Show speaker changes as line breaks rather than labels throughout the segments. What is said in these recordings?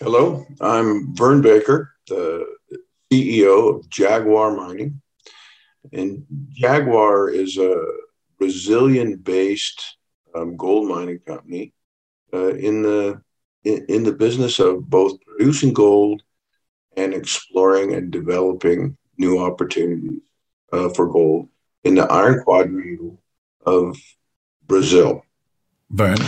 Hello, I'm Vern Baker, the CEO of Jaguar Mining. And Jaguar is a Brazilian based um, gold mining company uh, in, the, in, in the business of both producing gold and exploring and developing new opportunities uh, for gold in the Iron Quadrangle of Brazil.
Vern.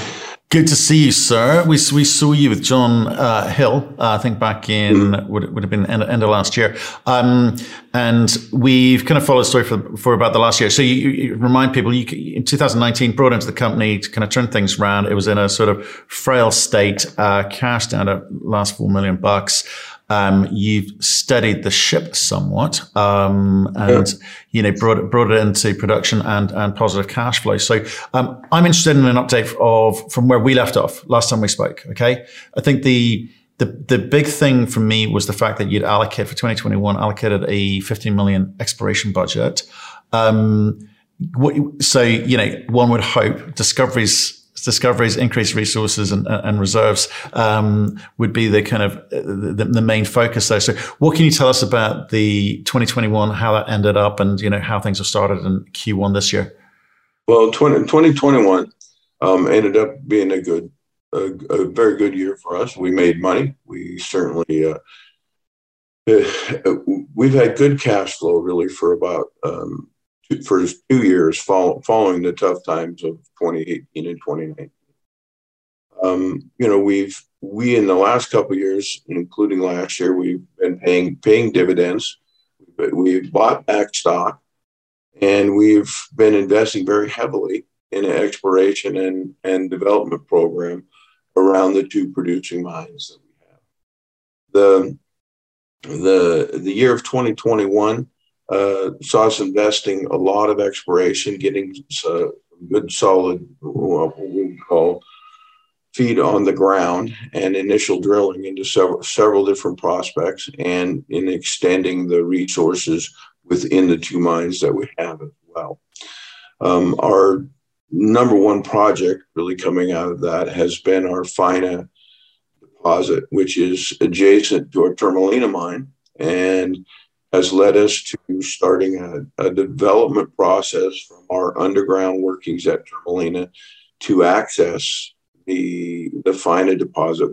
Good to see you, sir. We, we saw you with John uh, Hill, uh, I think back in, mm. would, would have been end, end of last year. Um, and we've kind of followed the story for, for about the last year. So you, you remind people, you, in 2019, brought into the company to kind of turn things around. It was in a sort of frail state, uh, cash down to last four million bucks. Um, you've studied the ship somewhat, um, and yeah. you know brought it, brought it into production and and positive cash flow. So um, I'm interested in an update of from where we left off last time we spoke. Okay, I think the the the big thing for me was the fact that you'd allocate for 2021 allocated a 15 million exploration budget. Um, what, so you know one would hope discoveries discoveries, increased resources and, and reserves um, would be the kind of the, the, main focus there. So, what can you tell us about the 2021, how that ended up, and you know how things have started in Q1 this year?
Well, 20, 2021 um, ended up being a good, a, a, very good year for us. We made money. We certainly. Uh, uh we've had good cash flow really for about um, for two years follow, following the tough times of 2018 and 2019. Um, you know, we've we in the last couple years, including last year, we've been paying paying dividends. We've bought back stock, and we've been investing very heavily in an exploration and, and development program around the two producing mines that we have. The the the year of 2021 uh, saw us investing a lot of exploration, getting uh, good solid, what we call feet on the ground and initial drilling into several, several different prospects and in extending the resources within the two mines that we have as well. Um, our number one project really coming out of that has been our Faina deposit, which is adjacent to our Turmalina mine. And has led us to starting a, a development process from our underground workings at Turmalina to access the the Faina deposit.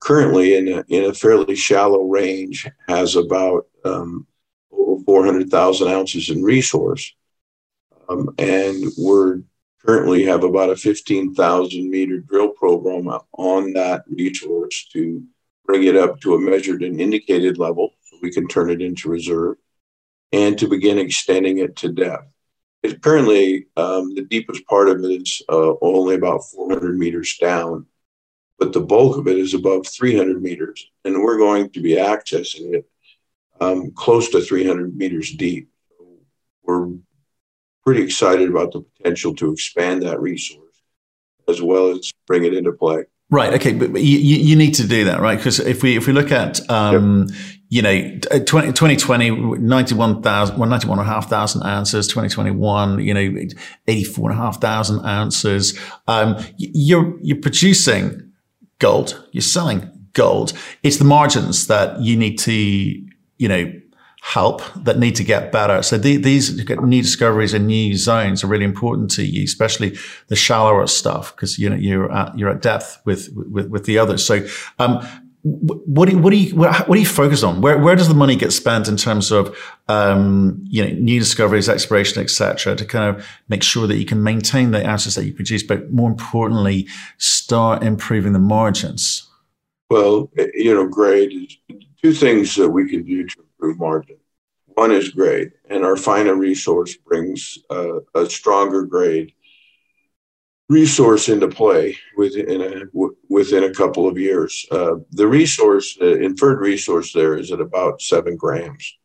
Currently, in a, in a fairly shallow range, has about um, over 400,000 ounces in resource, um, and we're currently have about a 15,000 meter drill program on that resource to bring it up to a measured and indicated level we can turn it into reserve, and to begin extending it to depth. It currently, um, the deepest part of it is uh, only about 400 meters down, but the bulk of it is above 300 meters, and we're going to be accessing it um, close to 300 meters deep. we're pretty excited about the potential to expand that resource as well as bring it into play.
Right. Okay. But you, you need to do that, right? Because if we if we look at um, yep you know, 20, 2020, 91,000, well, 91,500 ounces, 2021, you know, 84,500 ounces. Um, you're, you're producing gold, you're selling gold. It's the margins that you need to, you know, help that need to get better. So the, these new discoveries and new zones are really important to you, especially the shallower stuff, because you know you're at you're at depth with with, with the others. So um, what do you, what do you what do you focus on? Where where does the money get spent in terms of um, you know new discoveries, exploration, etc., to kind of make sure that you can maintain the ounces that you produce, but more importantly, start improving the margins?
Well, you know, great. two things that we can do to improve margin. One is grade, and our Faina resource brings a stronger grade resource into play within a, within a couple of years. Uh, the resource, uh, inferred resource there is at about seven grams.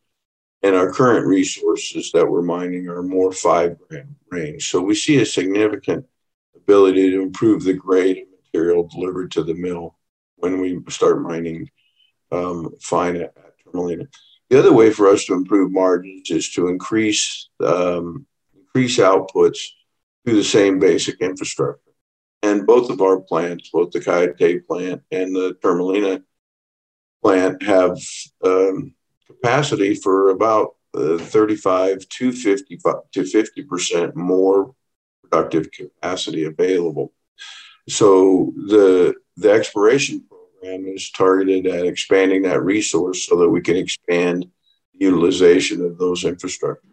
And our current resources that we're mining are more five gram range. So we see a significant ability to improve the grade of material delivered to the mill when we start mining um, Faina. The other way for us to improve margins is to increase um, increase outputs through the same basic infrastructure. And both of our plants, both the Caeté plant and the Turmalina plant have um, capacity for about uh, 35 to 50 to 50 percent more productive capacity available. So the the exploration program is targeted at expanding that resource so that we can expand utilization of those infrastructure.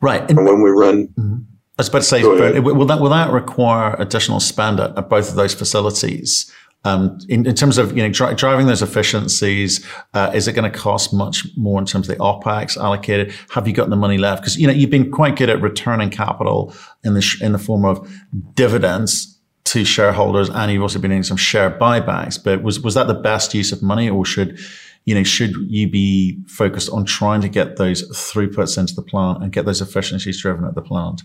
Right.
And, and when we run.
Mm-hmm. I was about to say, will that will that require additional spend at, at both of those facilities? Um, in, in, terms of you know dri- driving those efficiencies, uh, is it going to cost much more in terms of the opex allocated? Have you got the money left? Because you know you've been quite good at returning capital in the sh- in the form of dividends to shareholders, and you've also been doing some share buybacks. But was was that the best use of money, or should you know, should you be focused on trying to get those throughputs into the plant and get those efficiencies driven at the plant?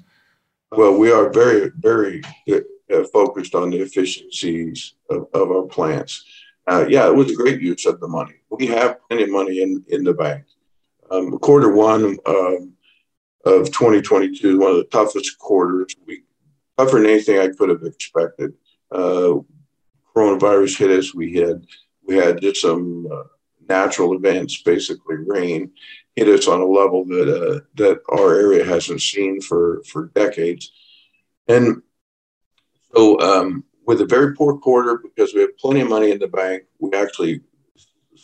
Well, we are very, very uh, focused on the efficiencies of, of our plants. Uh, yeah, it was a great use of the money. We have plenty of money in, in the bank. Um, quarter one um, of 2022, one of the toughest quarters, we, tougher than anything I could have expected. Uh, coronavirus hit us. We had we had just some uh, natural events, basically rain, hit us on a level that uh, that our area hasn't seen for for decades. And so, um, with a very poor quarter, because we have plenty of money in the bank, we actually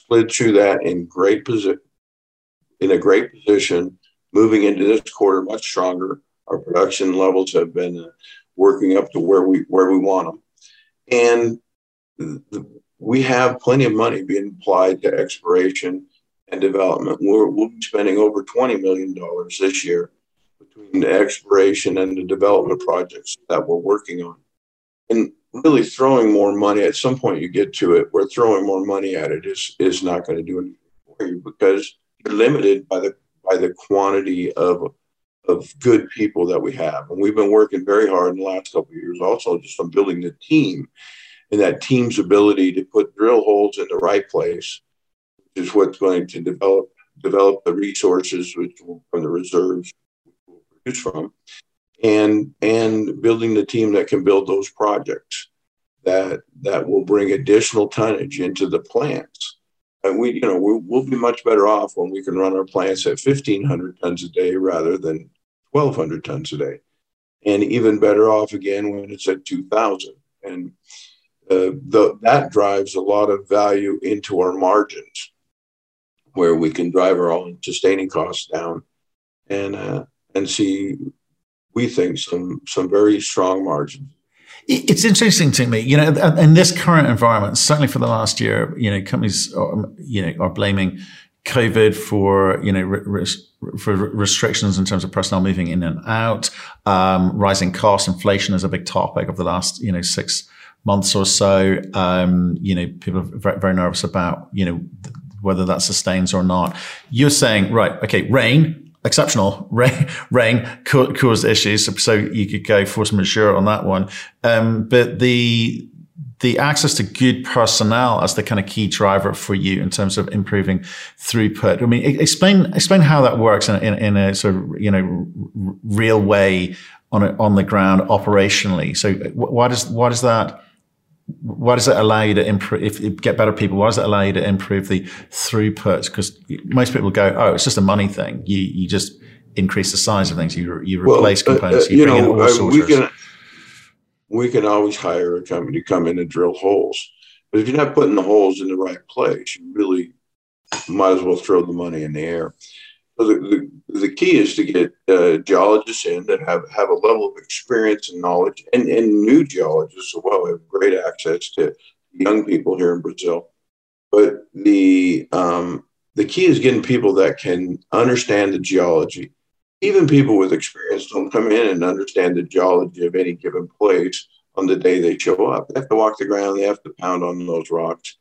slid through that in great position, in a great position. Moving into this quarter, much stronger. Our production levels have been uh, working up to where we where we want them, and the, we have plenty of money being applied to exploration and development. we will be spending over $20 million this year between the exploration and the development projects that we're working on. And really throwing more money, at some point you get to it where throwing more money at it is, is not going to do anything for you because you're limited by the, by the quantity of, of good people that we have. And we've been working very hard in the last couple of years also just on building the team and that team's ability to put drill holes in the right place is what's going to develop develop the resources which from the reserves we'll produce from, and and building the team that can build those projects that that will bring additional tonnage into the plants. And we, you know, we'll, we'll be much better off when we can run our plants at 1,500 tons a day rather than 1,200 tons a day, and even better off again when it's at 2,000. And uh, the, that drives a lot of value into our margins, where we can drive our own sustaining costs down, and uh, and see, we think some some very strong margins.
It's interesting to me, you know, in this current environment, certainly for the last year, you know, companies, are, you know, are blaming COVID for you know for restrictions in terms of personnel moving in and out, um, rising costs, inflation is a big topic of the last you know six months or so. Um, you know, people are very, very nervous about, you know, whether that sustains or not. You're saying, right, okay, rain, exceptional rain, rain caused issues. So you could go force majeure on that one. Um, but the, the access to good personnel as the kind of key driver for you in terms of improving throughput. I mean, explain explain how that works in, in, in a sort of you know real way on a, on the ground operationally. So why does why does that why does it allow you to improve if you get better people why does it allow you to improve the throughput? Because most people go oh it's just a money thing. You you just increase the size of things. You you replace well, components uh, uh, you, you bring know, in all uh,
we can we can always hire a company to come in and drill holes. But if you're not putting the holes in the right place you really might as well throw the money in the air the, the, the, key is to get uh, geologists in that have, have a level of experience and knowledge, and, and new geologists as well. We have great access to young people here in Brazil. But the um, the key is getting people that can understand the geology. Even people with experience don't come in and understand the geology of any given place on the day they show up. They have to walk the ground. They have to pound on those rocks.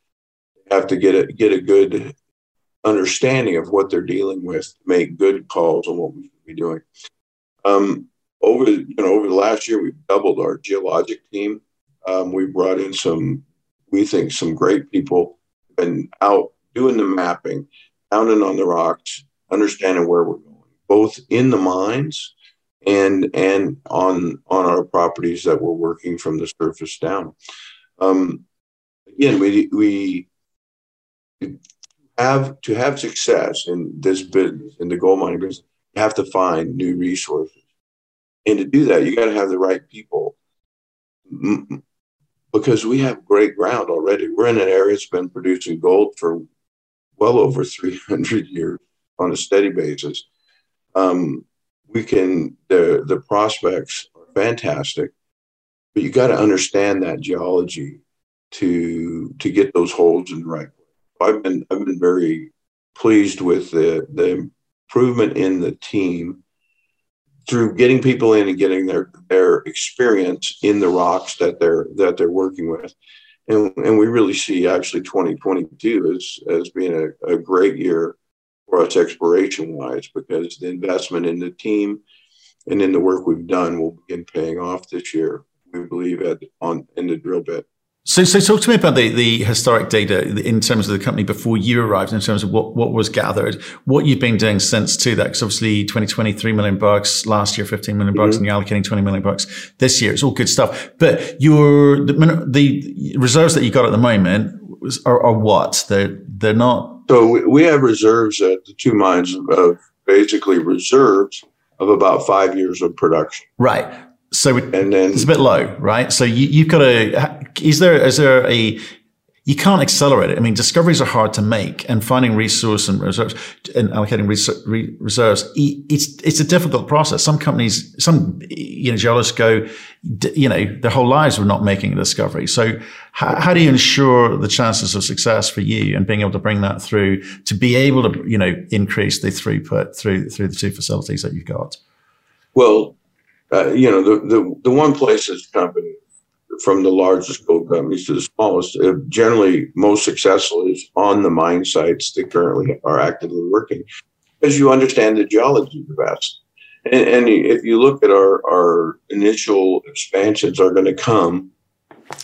They have to get a get a good understanding of what they're dealing with make good calls on what we should be doing. Um, over you know over the last year, we've doubled our geologic team. Um, we brought in some, we think, some great people and out doing the mapping, pounding on the rocks, understanding where we're going, both in the mines and and on on our properties that we're working from the surface down. Um, again, we we have to have success in this business, in the gold mining business, you have to find new resources. And to do that, you got to have the right people because we have great ground already. We're in an area that's been producing gold for well over 300 years on a steady basis. Um, we can, the, the prospects are fantastic, but you got to understand that geology to, to get those holes in the right place. I've been, I've been very pleased with the, the improvement in the team through getting people in and getting their their experience in the rocks that they're that they're working with. And, and we really see actually 2022 as as being a, a great year for us exploration wise because the investment in the team and in the work we've done will begin paying off this year we believe at on in the drill bit
so, so talk to me about the, the historic data in terms of the company before you arrived, in terms of what, what was gathered, what you've been doing since to that. Because obviously 2020, 3 million bucks, last year 15 million bucks, mm-hmm. and you're allocating 20 million bucks this year. It's all good stuff. But your, the, the reserves that you got at the moment are, are what? They're, they're not.
So we have reserves at the two mines of basically reserves of about five years of production.
Right. So and then, it's a bit low, right? So you, you've got to, is there, is there a, you can't accelerate it. I mean, discoveries are hard to make and finding resource and reserves and allocating reserves, it's, it's a difficult process. Some companies, some, you know, geologists go, you know, their whole lives were not making a discovery. So how, how do you ensure the chances of success for you and being able to bring that through to be able to, you know, increase the throughput through, through the two facilities that you've got?
Well, uh, you know, the, the, the one place this company, from the largest gold companies to the smallest, uh, generally most successful is on the mine sites that currently are actively working, because you understand the geology the best. And, and if you look at our, our initial expansions are going to come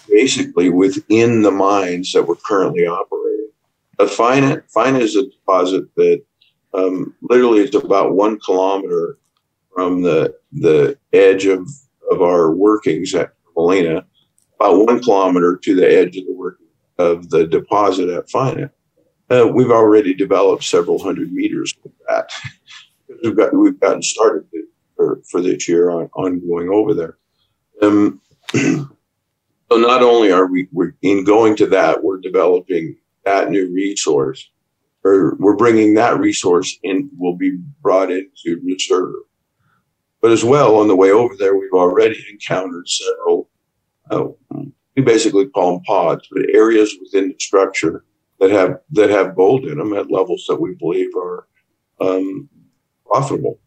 basically within the mines that we're currently operating. A Faina, Faina is a deposit that um, literally is about one kilometer from the the edge of, of our workings at Molina, about one kilometer to the edge of the work of the deposit at Faina. Uh, we've already developed several hundred meters of that. we've got we've gotten started for, for this year on, on going over there. Um, so not only are we in going to that, we're developing that new resource, or we're bringing that resource in will be brought into reserve. But as well, on the way over there, we've already encountered several, uh, we basically call them pods, but areas within the structure that have that have gold in them at levels that we believe are um, profitable.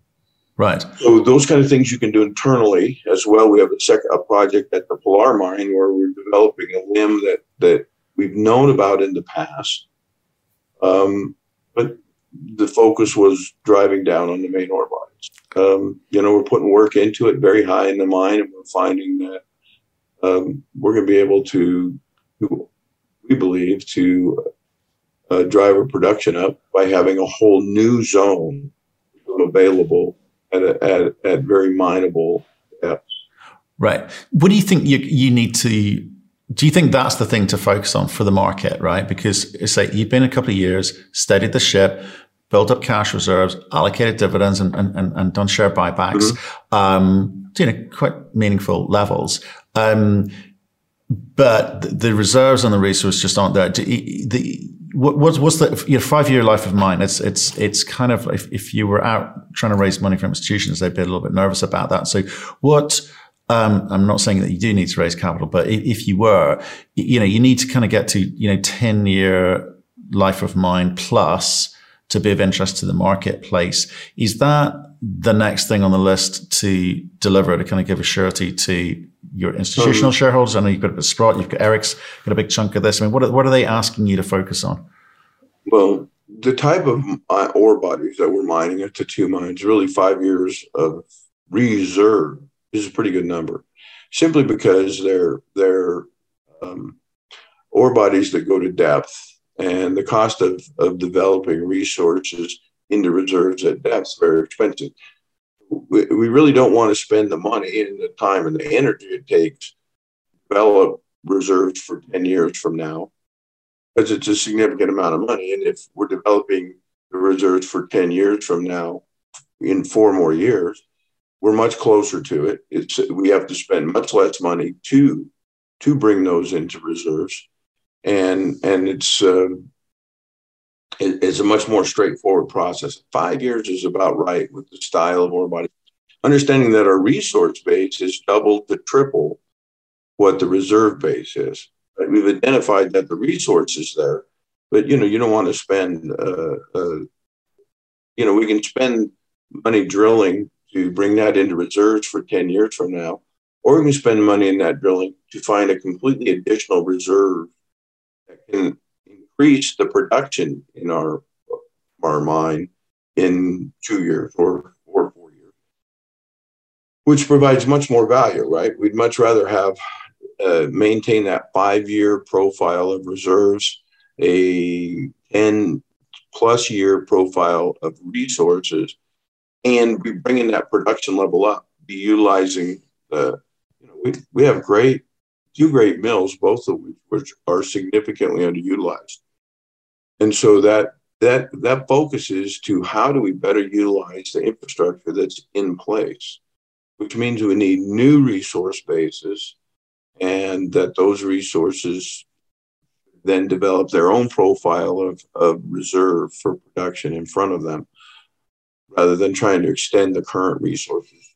Right.
So those kind of things you can do internally as well. We have a, sec- a project at the Pilar Mine where we're developing a limb that that we've known about in the past, um, but the focus was driving down on the main ore body um, you know, we're putting work into it very high in the mine, and we're finding that um, we're going to be able to, we believe, to uh, drive our production up by having a whole new zone available at, a, at, at very mineable depths.
Right. What do you think you, you need to do you think that's the thing to focus on for the market, right? Because it's like you've been a couple of years, steadied the ship, built up cash reserves, allocated dividends, and, and, and done share buybacks, mm-hmm. um, you know, quite meaningful levels. Um, but the reserves and the resources just aren't there. The, what's, what's the your five year life of mine? It's it's it's kind of if, if you were out trying to raise money from institutions, they'd be a little bit nervous about that. So what? Um, I'm not saying that you do need to raise capital, but if, if you were, you know, you need to kind of get to you know ten year life of mine plus to be of interest to the marketplace. Is that the next thing on the list to deliver to kind of give a surety to your institutional um, shareholders? I know you've got a bit of Sprott, you've got Eric's got a big chunk of this. I mean, what are, what are they asking you to focus on?
Well, the type of ore bodies that we're mining at the two mines, really five years of reserve is a pretty good number, simply because they're they're um, ore bodies that go to depth and the cost of, of developing resources into reserves at depth is very expensive. We, we really don't want to spend the money and the time and the energy it takes to develop reserves for 10 years from now because it's a significant amount of money. And if we're developing the reserves for 10 years from now, in four more years, we're much closer to it. It's we have to spend much less money to to bring those into reserves, and and it's uh, it, it's a much more straightforward process. Five years is about right with the style of our body. Understanding that our resource base is double to triple what the reserve base is. Right? We've identified that the resource is there, but you know you don't want to spend. Uh, uh, you know we can spend money drilling to bring that into reserves for 10 years from now, or we can spend money in that drilling to find a completely additional reserve that can increase the production in our, our mine in two years or, or four years, which provides much more value, right? We'd much rather have uh, maintain that five year profile of reserves, a 10 plus year profile of resources and be bringing that production level up, be utilizing the, you know, we, we have great, two great mills, both of which, are significantly underutilized. And so that, that, that focuses to how do we better utilize the infrastructure that's in place, which means we need new resource bases and that those resources then develop their own profile of, of reserve for production in front of them rather than trying to extend the current resources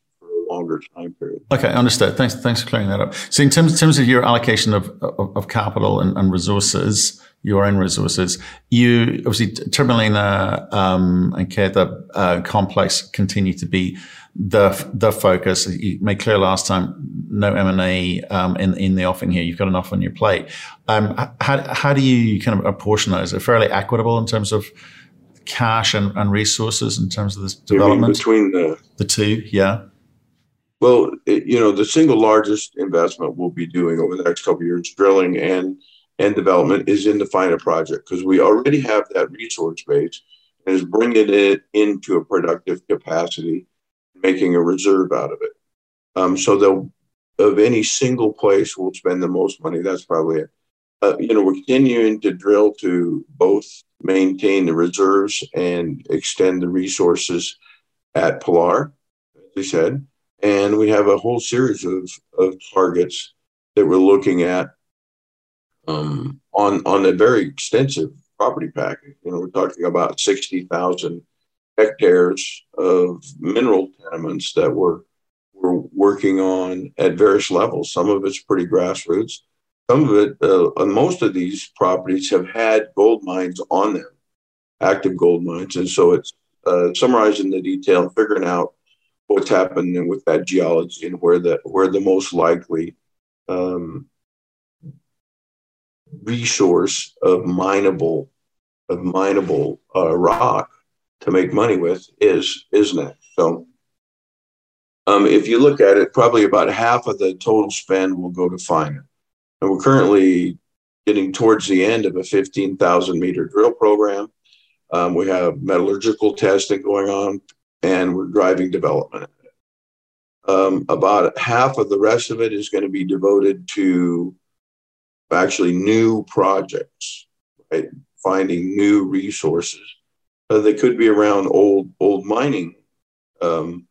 longer time period.
Okay, understood. Thanks, thanks for clearing that up. So, in terms, in terms of your allocation of, of, of capital and, and, resources, your own resources, you obviously Turmalina um, and Caeté uh, complex continue to be the the focus. You made clear last time no M and A um, in in the offing here. You've got enough on your plate. Um, how how do you kind of apportion those? Are fairly equitable in terms of cash and, and resources in terms of this development
between the
the two? Yeah.
Well, it, you know, the single largest investment we'll be doing over the next couple of years, drilling and and development, is in the Faina project because we already have that resource base and is bringing it into a productive capacity, making a reserve out of it. Um, so they'll of any single place we'll spend the most money. That's probably it. Uh, you know, we're continuing to drill to both maintain the reserves and extend the resources at Pilar, as we said. And we have a whole series of, of targets that we're looking at um, on, on a very extensive property package. You know, we're talking about 60,000 hectares of mineral tenements that we're, we're working on at various levels. Some of it's pretty grassroots some of it, uh, most of these properties have had gold mines on them, active gold mines. And so it's uh, summarizing the detail, figuring out what's happening with that geology and where the where the most likely um, resource of mineable of mineable uh, rock to make money with is is next. So um, if you look at it, probably about half of the total spend will go to it. And we're currently getting towards the end of a 15,000 meter drill program. Um, we have metallurgical testing going on, and we're driving development. Um, about half of the rest of it is going to be devoted to actually new projects, right? Finding new resources. Uh, they could be around old old mining um,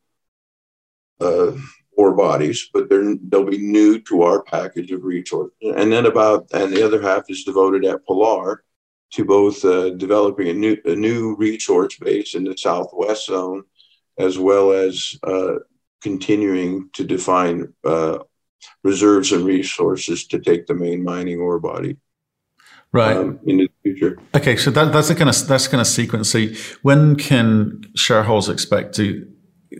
uh, ore bodies, but they're, they'll be new to our package of resources. And then about, and the other half is devoted at Pilar to both uh, developing a new, a new resource base in the Southwest zone, as well as uh, continuing to define uh, reserves and resources to take the main mining ore body.
Right um,
in the future.
Okay, so that, that's the kind of that's kind of sequence. So when can shareholders expect to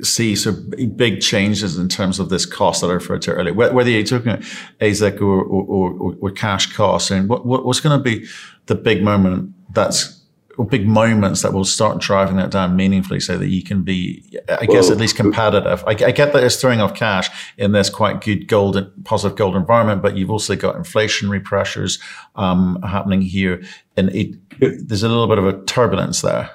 see some big changes in terms of this cost that I referred to earlier, whether you're talking about AISC or, or, or, or cash costs, and what, what's going to be the big moment that's or big moments that will start driving that down meaningfully so that you can be, I guess, well, at least competitive. I, I, get that it's throwing off cash in this quite good gold, positive gold environment, but you've also got inflationary pressures um, happening here. And it, there's a little bit of a turbulence there.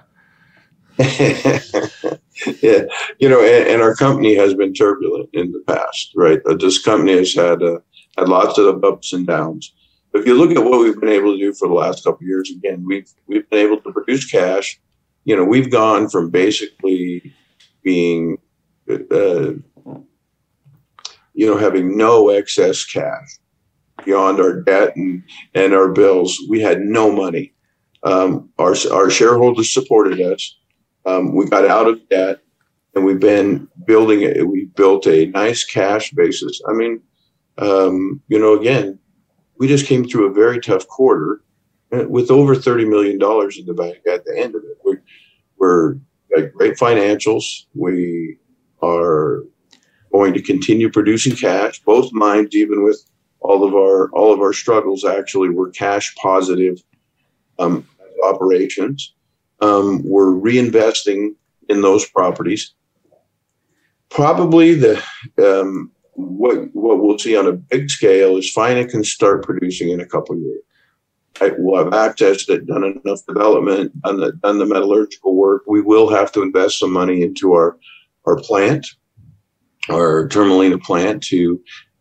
yeah, you know, and, and, our company has been turbulent in the past, right? This company has had uh, had lots of ups and downs, if you look at what we've been able to do for the last couple years, again, we've we've been able to produce cash. You know, we've gone from basically being, uh, you know, having no excess cash beyond our debt and, and our bills. We had no money. Um, our, our shareholders supported us. Um, we got out of debt and we've been building it. We built a nice cash basis. I mean, um, you know, again, we just came through a very tough quarter uh, with over $30 million in the bank at the end of it. We, we're got great financials. We are going to continue producing cash. Both mines, even with all of our all of our struggles, actually were cash positive um, operations. Um, we're reinvesting in those properties. Probably the um, what what we'll see on a big scale is Faina can start producing in a couple years. Right? We'll have access to done enough development, done the, done the metallurgical work. We will have to invest some money into our our plant, our Turmalina plant, to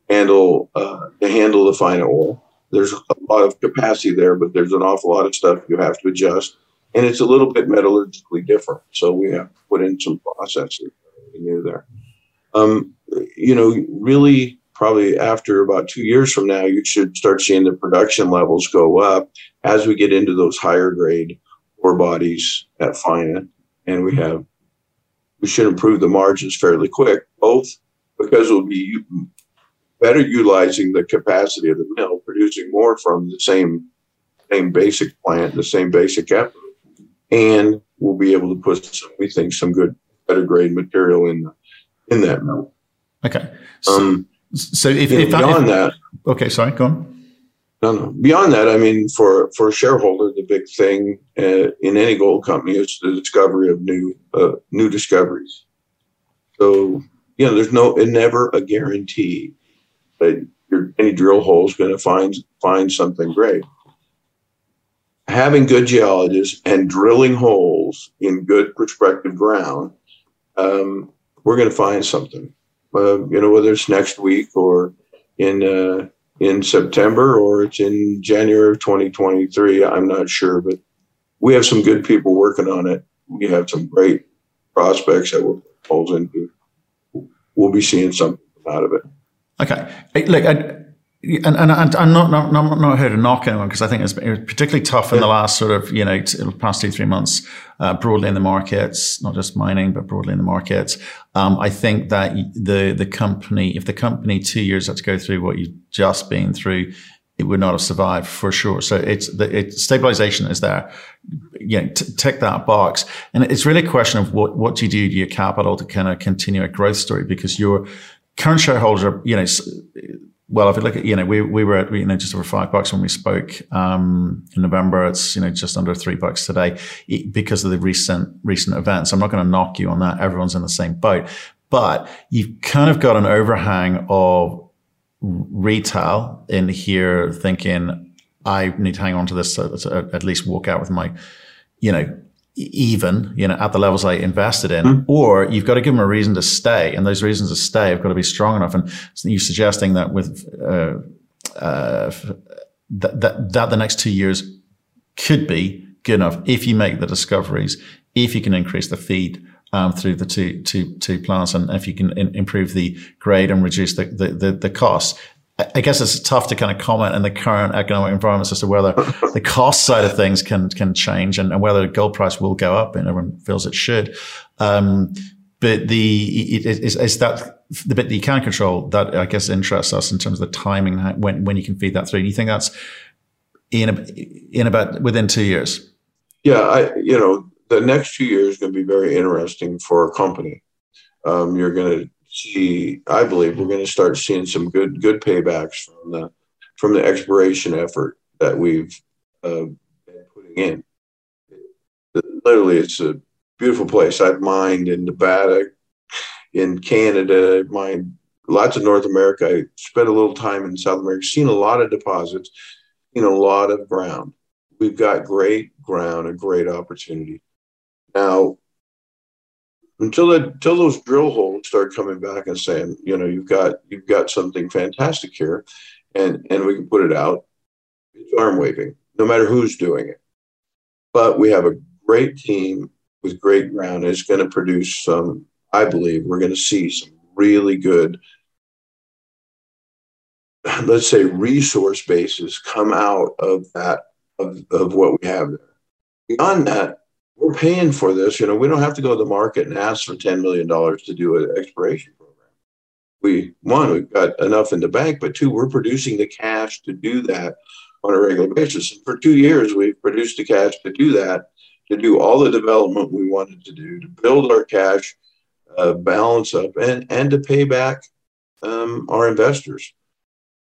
handle uh, to handle the Faina oil. There's a lot of capacity there, but there's an awful lot of stuff you have to adjust, and it's a little bit metallurgically different. So we have to put in some processes new there. Um, you know, really, probably after about two years from now, you should start seeing the production levels go up as we get into those higher grade ore bodies at Faina, and we have we should improve the margins fairly quick, both because we'll be better utilizing the capacity of the mill, producing more from the same same basic plant, the same basic effort, and we'll be able to put some, we think some good better grade material in in that mill.
Okay. So, um, so if, if
beyond that,
that, okay, sorry, go on.
No, no. Beyond that, I mean, for for a shareholder, the big thing uh, in any gold company is the discovery of new uh, new discoveries. So you know, there's no, never a guarantee that your, any drill hole is going to find find something great. Having good geologists and drilling holes in good prospective ground, um, we're going to find something. Uh, you know, whether it's next week or in uh, in September or it's in January of 2023, I'm not sure, but we have some good people working on it. We have some great prospects that we're holes into. We'll be seeing something out of it.
Okay. Look, and, and, and I'm not, not, not, not here to knock anyone because I think it's been particularly tough in the last sort of, you know, past two, three months, uh, broadly in the markets, not just mining, but broadly in the markets. Um, I think that the, the company, if the company two years had to go through what you've just been through, it would not have survived for sure. So it's the it, stabilization is there. You know, t- tick that box. And it's really a question of what, what do you do to your capital to kind of continue a growth story because your current shareholders are, you know, well, if you look at, you know, we, we were at, you know, just over five bucks when we spoke, um, in November. It's, you know, just under three bucks today because of the recent, recent events. I'm not going to knock you on that. Everyone's in the same boat, but you've kind of got an overhang of retail in here thinking, I need to hang on to this at least walk out with my, you know, even, you know, at the levels I invested in, mm-hmm. or you've got to give them a reason to stay. And those reasons to stay have got to be strong enough. And you're suggesting that with, uh, uh, that, that, that the next two years could be good enough if you make the discoveries, if you can increase the feed, um, through the two, two, two plants and if you can in, improve the grade and reduce the, the, the, the costs, I guess it's tough to kind of comment in the current economic environment as to whether the cost side of things can can change and, and whether the gold price will go up, and everyone feels it should. Um, but the it, is, is that the bit that you can control that I guess interests us in terms of the timing when when you can feed that through. Do you think that's in a, in about within two years?
Yeah, I you know the next two years going to be very interesting for a company. Um, you're going to see, I believe we're going to start seeing some good good paybacks from the from the exploration effort that we've uh, been putting in. Literally, it's a beautiful place. I've mined in Nevada, in Canada, mined lots of North America. I spent a little time in South America, seen a lot of deposits, seen a lot of ground. We've got great ground, a great opportunity. Now, until that until those drill holes start coming back and saying, you know, you've got you've got something fantastic here, and and we can put it out. it's arm waving, no matter who's doing it. But we have a great team with great ground. It's going to produce some, I believe, we're going to see some really good, let's say, resource bases come out of that, of, of what we have there. Beyond that, we're paying for this. You know, we don't have to go to the market and ask for $10 million to do an exploration program. We, one, we've got enough in the bank, but two, we're producing the cash to do that on a regular basis. And for two years, we've produced the cash to do that, to do all the development we wanted to do, to build our cash uh, balance up, and, and to pay back um, our investors.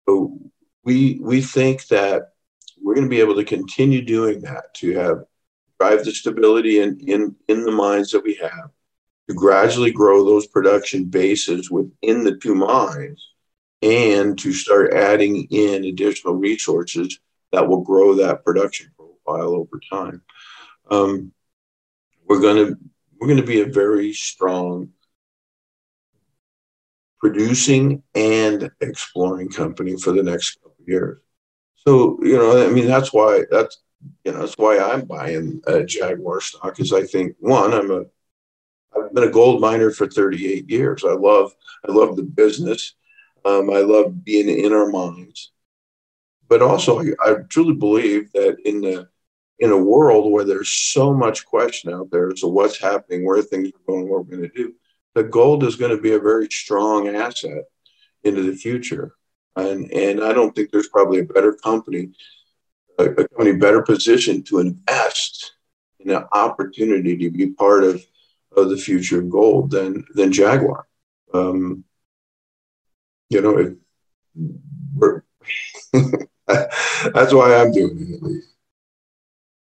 So we, we think that we're going to be able to continue doing that, to have drive the stability in, in, in the mines that we have, to gradually grow those production bases within the two mines, and to start adding in additional resources that will grow that production profile over time. Um, we're going to we're going to be a very strong producing and exploring company for the next couple years. So you know, I mean, that's why that's you know, that's why I'm buying Jaguar stock. Is I think one, I'm a, I've been a gold miner for 38 years. I love, I love the business. Um, I love being in our mines, but also I, I truly believe that in the in a world where there's so much question out there, as so what's happening, where things are going, what we're going to do, the gold is going to be a very strong asset into the future. And and I don't think there's probably a better company a, company better positioned to invest in an opportunity to be part of, of the future of gold than than Jaguar. Um, you know, it, that's why I'm doing it at least.